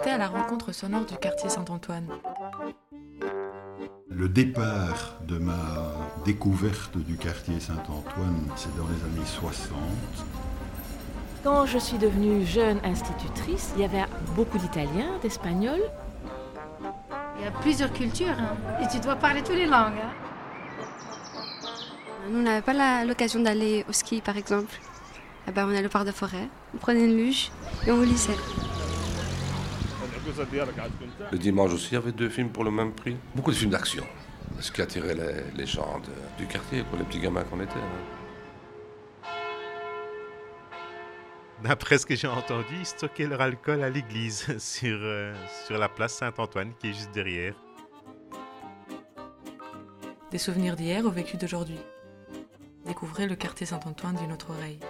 à la rencontre sonore du quartier Saint-Antoine. Le départ de ma découverte du quartier Saint-Antoine, c'est dans les années 60. Quand je suis devenue jeune institutrice, il y avait beaucoup d'Italiens, d'Espagnols. Il y a plusieurs cultures hein. et tu dois parler toutes les langues. Hein. Nous, on n'avait pas l'occasion d'aller au ski, par exemple. Eh ben, on allait au parc de forêt, on prenait une luge et on glissait. Le dimanche aussi, il y avait deux films pour le même prix. Beaucoup de films d'action. Ce qui attirait les, gens du quartier, pour les petits gamins qu'on était. Hein. D'après ce que j'ai entendu, ils stockaient leur alcool à l'église, sur, euh, sur la place Saint-Antoine, qui est juste derrière. Des souvenirs d'hier au vécu d'aujourd'hui. Découvrez le quartier Saint-Antoine d'une autre oreille.